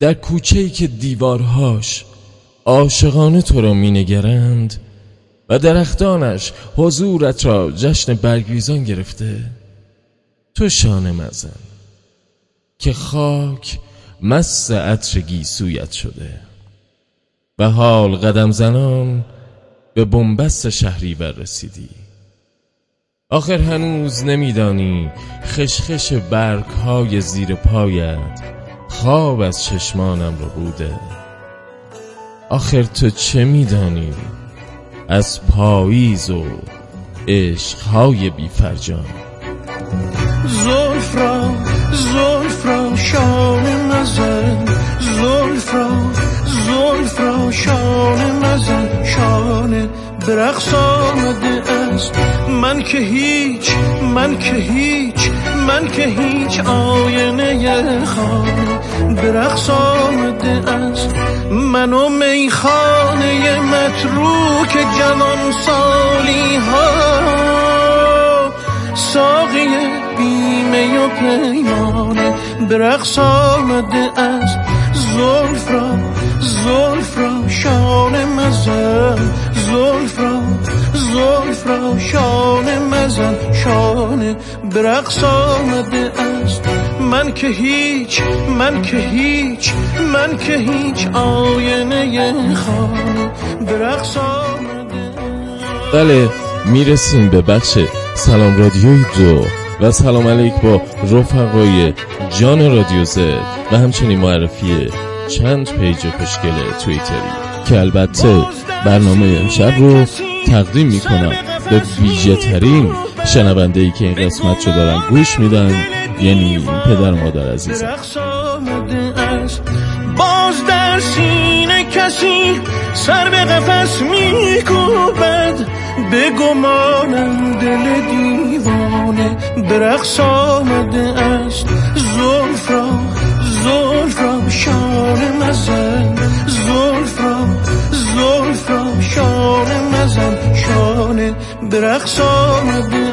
در کوچه‌ای که دیوارهاش عاشقانه تو را مینگرند و درختانش حضورت را جشن برگریزان گرفته تو شانه مزن که خاک مست عطر گیسویت شده و حال قدم زنان به بنبست شهری رسیدی. آخر هنوز نمیدانی خشخش برگ های زیر پایت خواب از چشمانم رو بوده آخر تو چه میدانی؟ از پاییز و عشقهای بی فرجان زلف را زلف را شانه مزن زلف را زلف را شانه مزن شانه برقص آمده است. من که هیچ من که هیچ من که هیچ آینه خانه برقص آمده است. من و میخانه متروک جنان سالی ها ساقی بیمه و پیمانه برقص آمده است. زلف را زلف را شانه مزن زلف را زلف را شانه مزن شانه برقص آمده است. من که هیچ من که هیچ من که هیچ آینه خانه برقص آمده بله می‌رسیم به بخش سلام رادیوی دو و سلام علیک با رفقای جان رادیو زد و همچنین معرفی چند پیج خوشگل توییتری. که البته برنامه امشب رو تقدیم می‌کنم. به ویژه ترین شنونده ای که این قسمت رو دارن گوش میدن یعنی پدر مادر عزیزم. باز در سینه کسی سر به قفس میکوبد. به گمانم دل دیوانه. به رقص آمده است زلف را زلف را شانه مزن زلف را زلف را شانه مزن. شانه به رقص آمده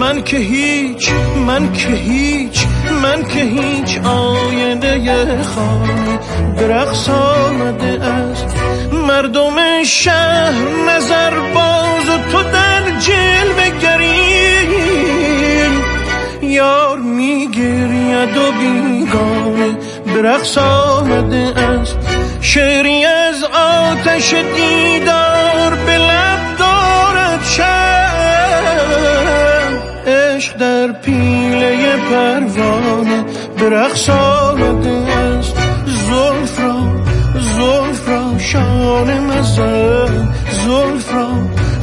من که هیچ من که هیچ من که هیچ آینه خانه به رقص آمده است مردم شهر نظر رقص آمده است شعری از آتش دیدار به لب دارد شب عشق در پیله پروانه به رقص آمده است زلف را زلف را شانه مزن. زلف را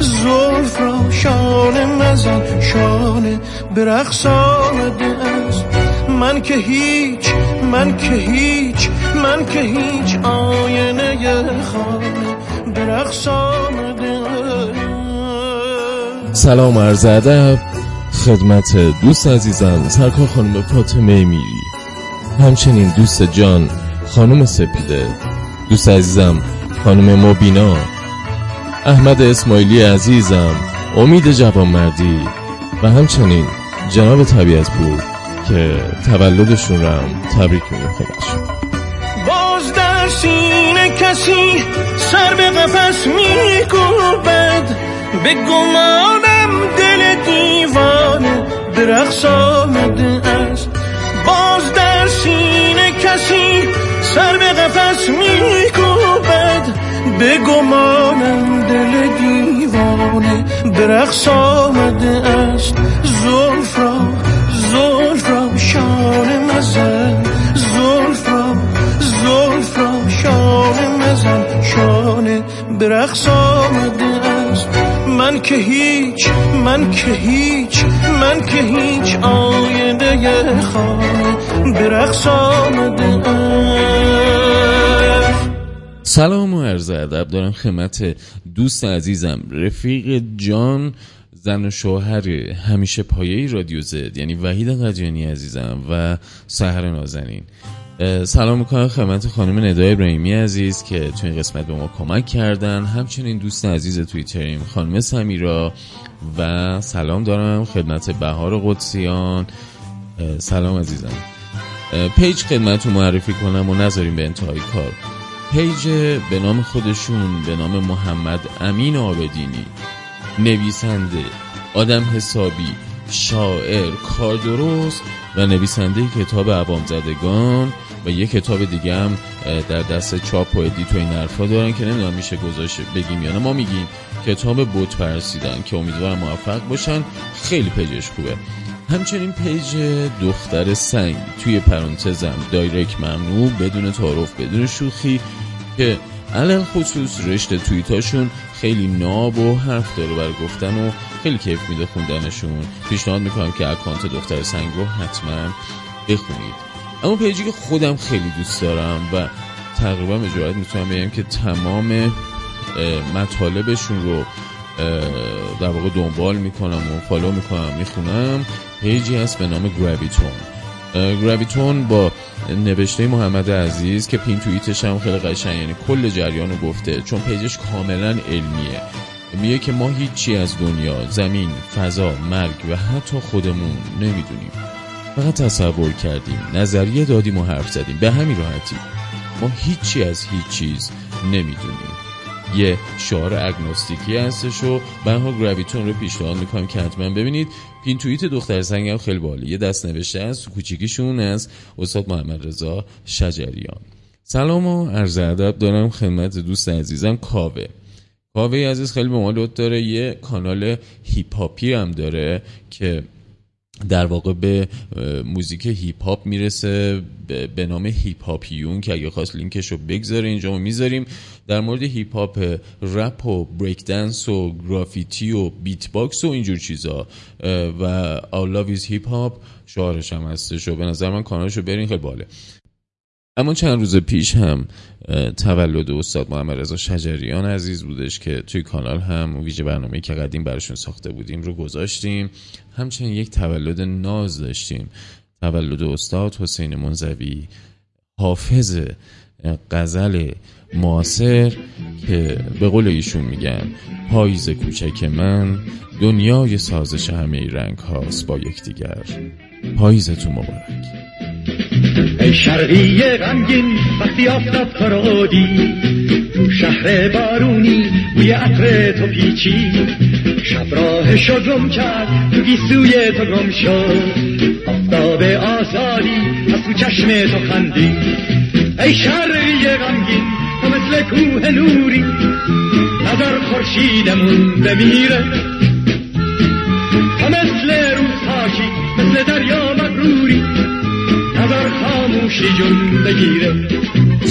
زلف را شانه مزن. شانه به رقص آمده است من که هیچ من که هیچ من که هیچ آینه خانه به رقص آمده سلام عرض ادب خدمت دوست عزیزم سرکار خانم فاطمه میری. همچنین دوست جان خانم سپیده دوست عزیزم خانم مبینا احمد اسماعیلی عزیزم امید جوانمردی و همچنین جناب طبیعت پور که تولدشون رو تبریک میگم. خدمتشون باز در سینه کسی سر به قفس میکوبد. به گمانم دل دیوانه رقص آمده است. باز در سینه کسی سر به قفس میکوبد. به گمانم دل دیوانه رقص آمده است. من که هیچ من که هیچ آینه خانه به رقص آمده سلام و عرض ادب دارم خدمت دوست عزیزم رفیق جان زن و شوهر همیشه پایه رادیو زد یعنی وحید قجانی عزیزم و سهر نازنین. سلام می‌کنم خدمت خانم ندای ابراهیمی عزیز که تو این قسمت به ما کمک کردن. همچنین دوست عزیز توییتریم خانم سمیرا و سلام دارم خدمت بهار قدسیان. سلام عزیزم. پیج خدمت رو معرفی کنم و نذاریم به انتهای کار. پیج به نام خودشون به نام محمد امین آبدینی. نویسنده آدم حسابی شاعر کار درست و نویسنده کتاب عوام زدگان و یه کتاب دیگه هم در دست چاپ و edit و این حرفا دارن که نمی‌دونم میشه گذاشته بگیم یا نه. ما میگیم کتاب بوت پرسیدن که امیدوارم موفق باشن. خیلی پیجش خوبه. همچنین پیج دختر سنگ توی پرانتزم direct ممنوع بدون تعارف بدون شوخی که علی الخصوص رشته توییتاشون خیلی ناب و حرف داره برا گفتن و خیلی کیف میده خوندنشون. پیشنهاد می‌کنم که اکانت دختر سنگ رو حتما بخونید. اما پیجی که خودم خیلی دوست دارم و تقریبا به می‌تونم بگم که تمام مطالبشون رو در واقع دنبال می‌کنم و follow می‌کنم می‌خونم. پیجی هست به نام گراویتون گراویتون با نوشته محمد عزیز که pin tweet ش هم خیلی قشنگ یعنی کل جریان رو گفته چون پیجش کاملا علمیه. میگه که ما هیچی از دنیا زمین فضا مرگ و حتی خودمون نمی‌دونیم. فقط تصور کردیم نظریه دادیم و حرف زدیم. به همین راحتی. ما هیچی از هیچ چیز نمی‌دونیم. یه شعار اگنوستیکی هستش و ها گراویتون رو پیشنهاد می‌کنم که حتما ببینید. پین توییت دختر سنگ خیلی بالی یه دست نوشته است کوچیکیشون از استاد محمد رضا شجریان. سلام و عرض ادب دارم خدمت دوست عزیزم کاوه. کاوه عزیز خیلی به ما داره. یه کانال هیپاپی هم داره که در واقع به موزیک hip hop می‌رسه به نام هیپ هاپیون که اگه خواست لینکش رو بگذاره اینجا ما می‌ذاریم. در مورد hip hop رپ و break dance و گرافیتی و beatbox و اینجور چیزا و I love this hip hop شعارش هم هستش و به نظر من کانالشو برین خیلی باحاله. اما چند روز پیش هم تولد استاد محمد رضا شجریان عزیز بودش که توی کانال هم ویژه برنامه که قدیم براشون ساخته بودیم رو گذاشتیم. همچنین یک تولد ناز داشتیم. تولد استاد حسین منزوی حافظ غزل معاصر که به قول ایشون میگن پاییز کوچک من دنیای سازش همه رنگ هاست با یکدیگر. پاییزتون مبارک. ای شرقی غمگین وقتی آفتاب فرادی تو شهر بارونی بوی عطر تو پیچی. شب راه گم کرد تو گیسوی تو گم شد. آفتاب آزادی از تو چشم تو خندی. ای شرقی غمگین تو مثل کوه نوری. نظر خورشیدمون بمیره.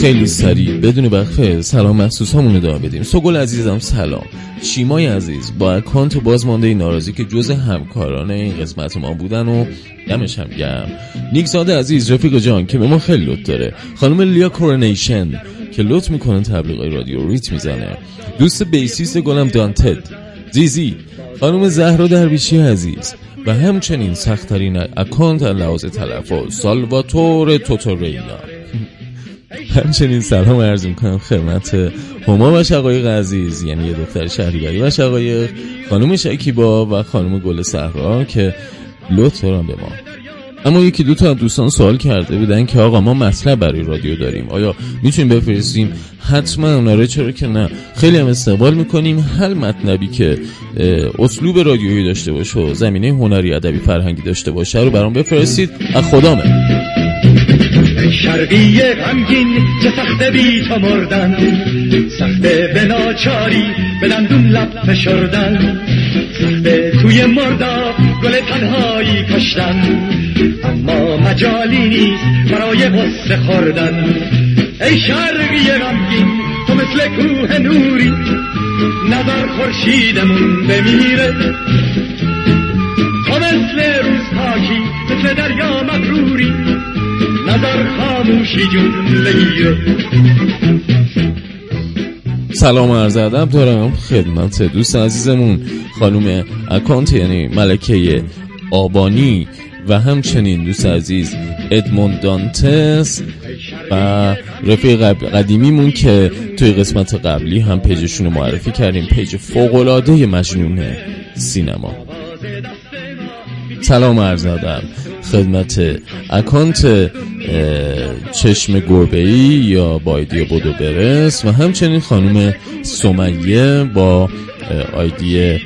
خیلی سریع بدون وقفه سلام مخصوص همون ادامه بدیم. سگل عزیزم سلام. شیمای عزیز با اکانت بازمانده ناراضی که جز همکاران این قسمت ما بودن و دمش هم گرم. نیکزاده عزیز رفیق جان که به ما خیلی لط داره. خانم لیا کورنیشن که لط می‌کنن تبلیغ رادیو ریت می‌زنه. دوست بیسیس گلم دانتد. زیزی. خانم زهرا درویشی عزیز. و همچنین سختترین اکانت لحاظ تلفظ سالواتور توتورینا. همچنین سلام عرض می‌کنم خدمت هما و شقایق عزیز یعنی یه دختر شهریوری و شقایق خانم شکیبا و خانم گل صحرا که لطف به ما اما یکی دو تا دوستان سوال کرده بودن که آقا ما مطلب برای رادیو داریم. آیا می‌تونیم بفرستیم؟ حتما ناره چرا که نه؟ خیلی هم استقبال می‌کنیم. هر مطلبی که اسلوب رادیویی داشته باشه و زمینه هنری ادبی فرهنگی داشته باشه رو برام بفرستید. از خدامه شرقی غمگین چه سخته بی تو مردن سخته به ناچاری به دندون لب فشردن. سخته توی مردا گل تنهایی کشتن. اما مجالی نیست برای غصه خوردن. ای شرقی غمگین تو مثل کوه نوری نظر خورشیدمون بمیره. تو مثل روز پاکی مثل دریا مغروری نظر خاموشی جون بگیره سلام عرض ادب دارم خدمت دوست عزیزمون خانوم اکانت یعنی ملکه آبانی و همچنین دوست عزیز ادموند دانتس و رفیق قدیمیمون که توی قسمت قبلی هم پیجشون رو معرفی کردیم پیج فوقلاده مجنون سینما. سلام عرض ادب. خدمت اکانت چشم گربه ای یا بایدی بودو برس و همچنین خانم سمیه با آیدی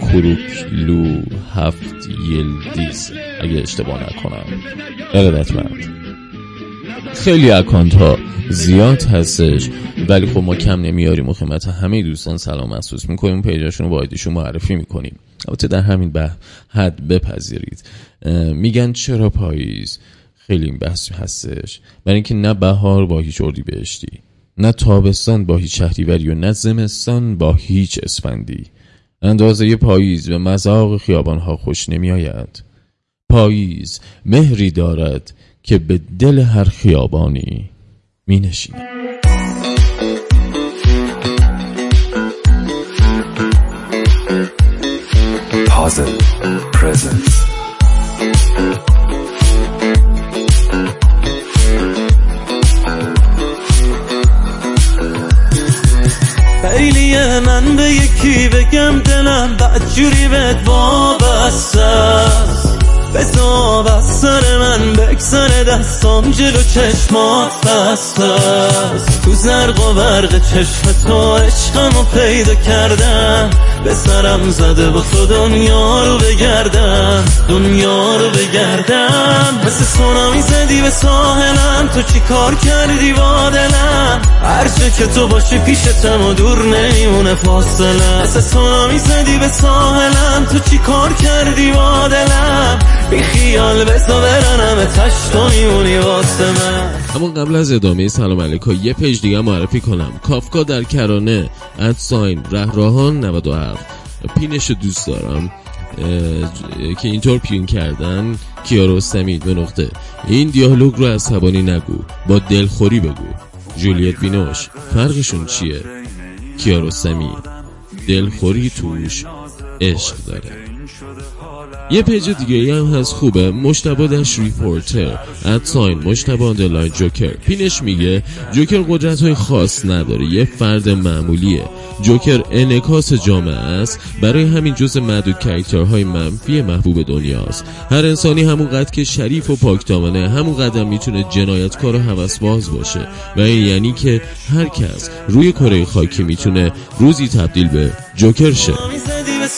کروکلو هفت یلدیز. اگه اشتباه نکنم. ارادتمند خیلی اکانت ها زیاد هستش. ولی خب ما کم نمیاریم و خدمت همه دوستان سلام محسوس می‌کنیم. پیجاشون رو با آیدیشون معرفی می‌کنیم. البته در همین به حد بپذیرید. میگن چرا پاییز؟ خیلی این بحث هستش. برای اینکه نه بهار با هیچ اردی بهشتی. نه تابستان با هیچ شهریوری و نه زمستان با هیچ اسفندی. اندازه پاییز و مذاق خیابان ها خوش نمی آید پاییز مهری دارد که به دل هر خیابانی می Puzzle Presence. خیلیه من به یکی بگم دلم بدجوری بهت وابسته. بزا از سر من بکسر دستام جلو چشمات بسته تو زرق و برق چشم تو عشقمو پیدا کردم. به سرم زده با تو دنیا رو بگردم دنیا رو بگردم. مثل سونامی زدی به ساحلم تو چی کار کردی با دلم هر که تو باشی پیشتم و دور نیمونه فاصله. مثل سونامی زدی به ساحلم تو چی کار کردی با دلم بی خیال بسا برنم تشت میمونی واسه من. اما قبل از ادامه سلام علیکم یه پیج دیگه معرفی کنم. کافکا در کرانه at sign رهراهان 97 پینش دوست دارم. که اینطور pin کردن. کیارستمی به نقطه. این دیالوگ رو عصبانی نگو با دلخوری بگو. جولیت بینوش فرقشون چیه؟ کیارستمی دلخوری توش عشق داره. یه page دیگه هم هست خوبه. مشتبه dash reporter at sign مشتبه underline جوکر پینش میگه جوکر قدرت های خاص نداره. یه فرد معمولیه. جوکر انکاس جامعه است. برای همین جز معدود کرکترهای منفی محبوب دنیاست. هر انسانی همون قد که شریف و پاکدامنه همون قدم می‌تونه جنایتکار و هوسباز باشه. و این یعنی که هر کس روی کره خاکی می‌تونه روزی تبدیل به جوکر شه.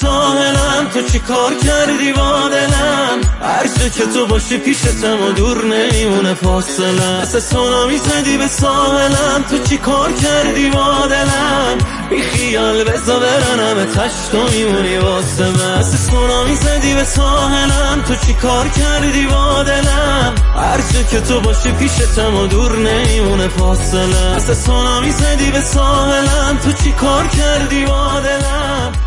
تو چی کار کردی با دلم؟ هر که تو باشی پیشتم و دور نیمونه فاصله. مثل سونامی زدی به ساحلم تو چی کار کردی با دلم؟ بی خیال بزا برنم تشت و میمونی واسه من. مثل سونامی زدی به ساحلم تو چی کار کردی با دلم؟ هر که تو باشی پیشتم و دور نیمونه فاصله. مثل سونامی زدی به ساحلم تو چی کار کردی با دلم؟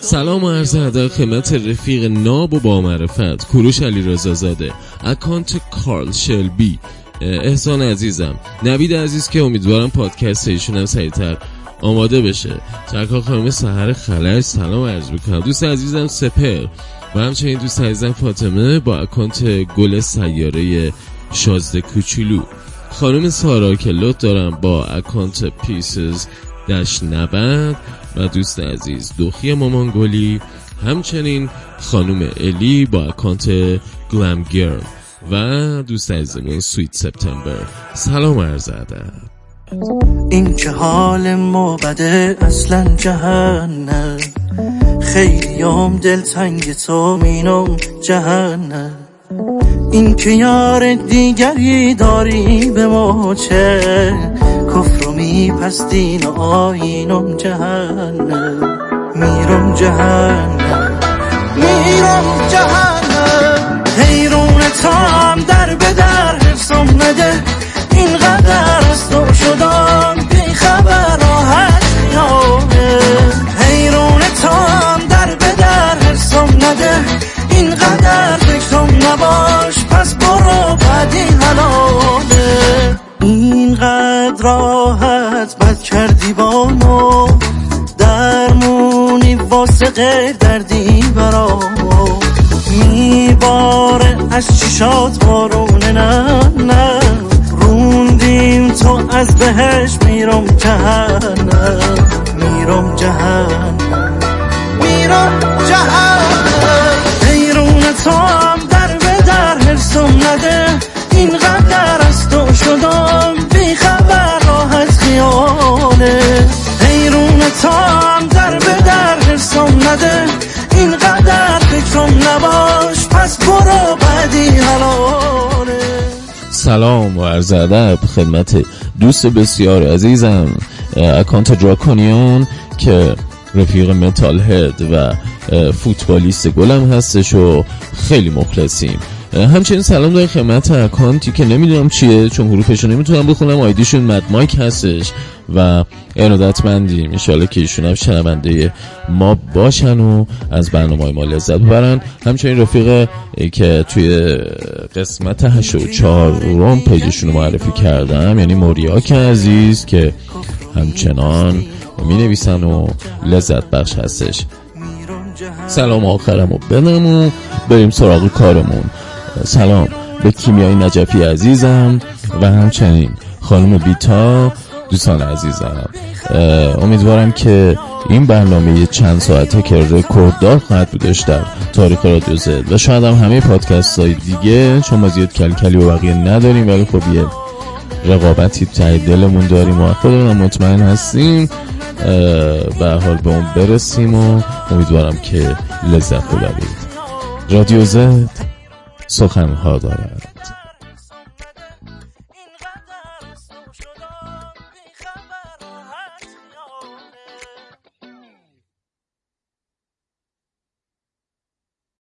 سلام و عرض ادب خدمت رفیق ناب و با معرفت کوروش علی رضا زاده اکانت کارل شلبی. احسان عزیزم نوید عزیز که امیدوارم پادکست ایشون هم سریعتر آماده بشه. ترکا خانم سهر خلج سلام عرض بکنم دوست عزیزم سپر و همچنین دوست عزیزم فاطمه با اکانت گل سیاره شازده کوچولو. خانم سارا که لط دارم با اکانت پیسز دش نبند و دوست عزیز دوخی مامانگولی همچنین خانم الی با اکانت گلم گرل و دوست عزیزمون سویت سپتامبر. سلام عرض این که حال ما بده اصلا جهنم. خیلی هم دلتنگ تو مینم جهنم. این که یار دیگری داری به ما چه؟ کفر و میپستین و آینم جهنم. میرم جهنم. میرم جهنم. حیرون تام در به در حفظم نده. اینقدر از تو شدم. راحت بد کردی با ما. درمونی واسه غیر دردی برا میباره از چشات بارونه نه نه. روندیم تو از بهش میرم سلام و عرض ادب خدمت دوست بسیار عزیزم اکانت Draconian که رفیق metalhead و فوتبالیست گلم هستش و خیلی مخلصیم. همچنین سلام دارم خدمت اکانتی که نمی‌دونم چیه چون حروفشو نمی‌تونم بخونم. آیدیشون Mad Mike هستش و ارادتمندیم انشالله که ایشون هم شنونده ما باشن و از برنامه ما لذت ببرن. همچنین رفیق که توی قسمت 84 روم پیجشون رو معرفی کردم یعنی موریاک عزیز که همچنان می نویسن و لذت بخش هستش. سلام آخرم و بدم بریم سراغ کارمون. سلام به کیمیای نجفی عزیزم و همچنین خانم بیتا دوستان عزیزم. امیدوارم که این برنامه چند ساعته که رکورددار خواهد بودش در تاریخ رادیو زد. و شاید هم همه پادکست های دیگه چون ما زیاد کلکلی و بقیه نداریم ولی خب یه رقابتی تای دلمون داریم و خودمون مطمئن هستیم. به حال به اون برسیم و امیدوارم که لذت ببرید. رادیو زد. سخنها دارد.